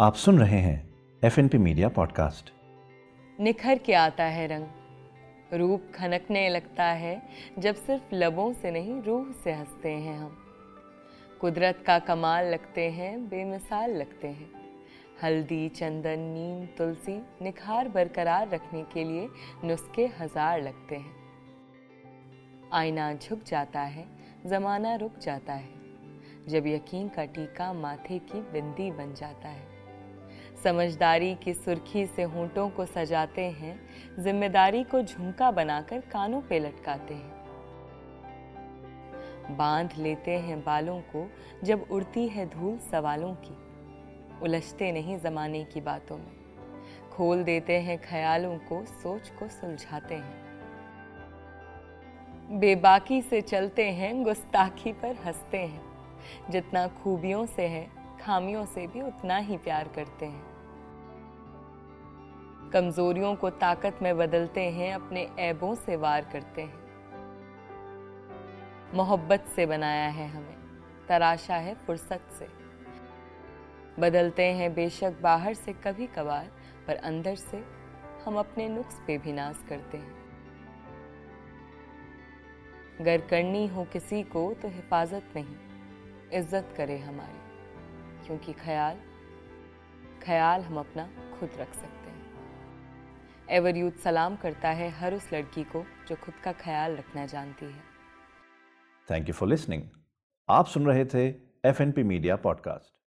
आप सुन रहे हैं F N P media podcast निखर के आता है रंग। रूप खनकने लगता है, जब सिर्फ़ लबों से नहीं, रूह से हँसते हैं हम। कुदरत का कमाल लगते हैं, बेमिसाल लगते हैं। हल्दी, चंदन, नीम, तुलसी निखार बरकरार रखने के लिए नुस्खे हज़ार लगते हैं। आईना झुक जाता है, जमाना रुक जाता है। जब यकीन का टीका माथे की बिंदी बन जाता है समझदारी की सुर्खी से होंठों को सजाते हैं, ज़िम्मेदारी को झुमका बनाकर कानों पे लटकाते हैं। बाँध लेते हैं बालों को जब उड़ती है धूल सवालों की, उलझते नहीं जमाने की बातों में। खोल देते हैं ख्यालों को, सोच को सुलझाते हैं। बेबाकी से चलते हैं, गुस्ताखी पर हँसते हैं। जितना खूबियों से है, खामियों से भी उतना ही प्यार करते हैं। कमजोरियों को ताकत में बदलते हैं, अपने ऐबों से वार करते हैं। मोहब्बत से बनाया है हमें, तराशा है फुर्सत से। बदलते हैं बेशक बाहर से कभी कभार पर अंदर से हम अपने नुक्स पे भी नाज करते हैं। गर करनी हो किसी को तो हिफाजत नहीं, इज़्ज़त करे हमारी, क्योंकि ख्याल ख्याल हम अपना खुद रख सकते एवर यूथ सलाम करता है हर उस लड़की को जो खुद का ख्याल रखना जानती है। थैंक यू फॉर लिसनिंग आप सुन रहे थे F N P media podcast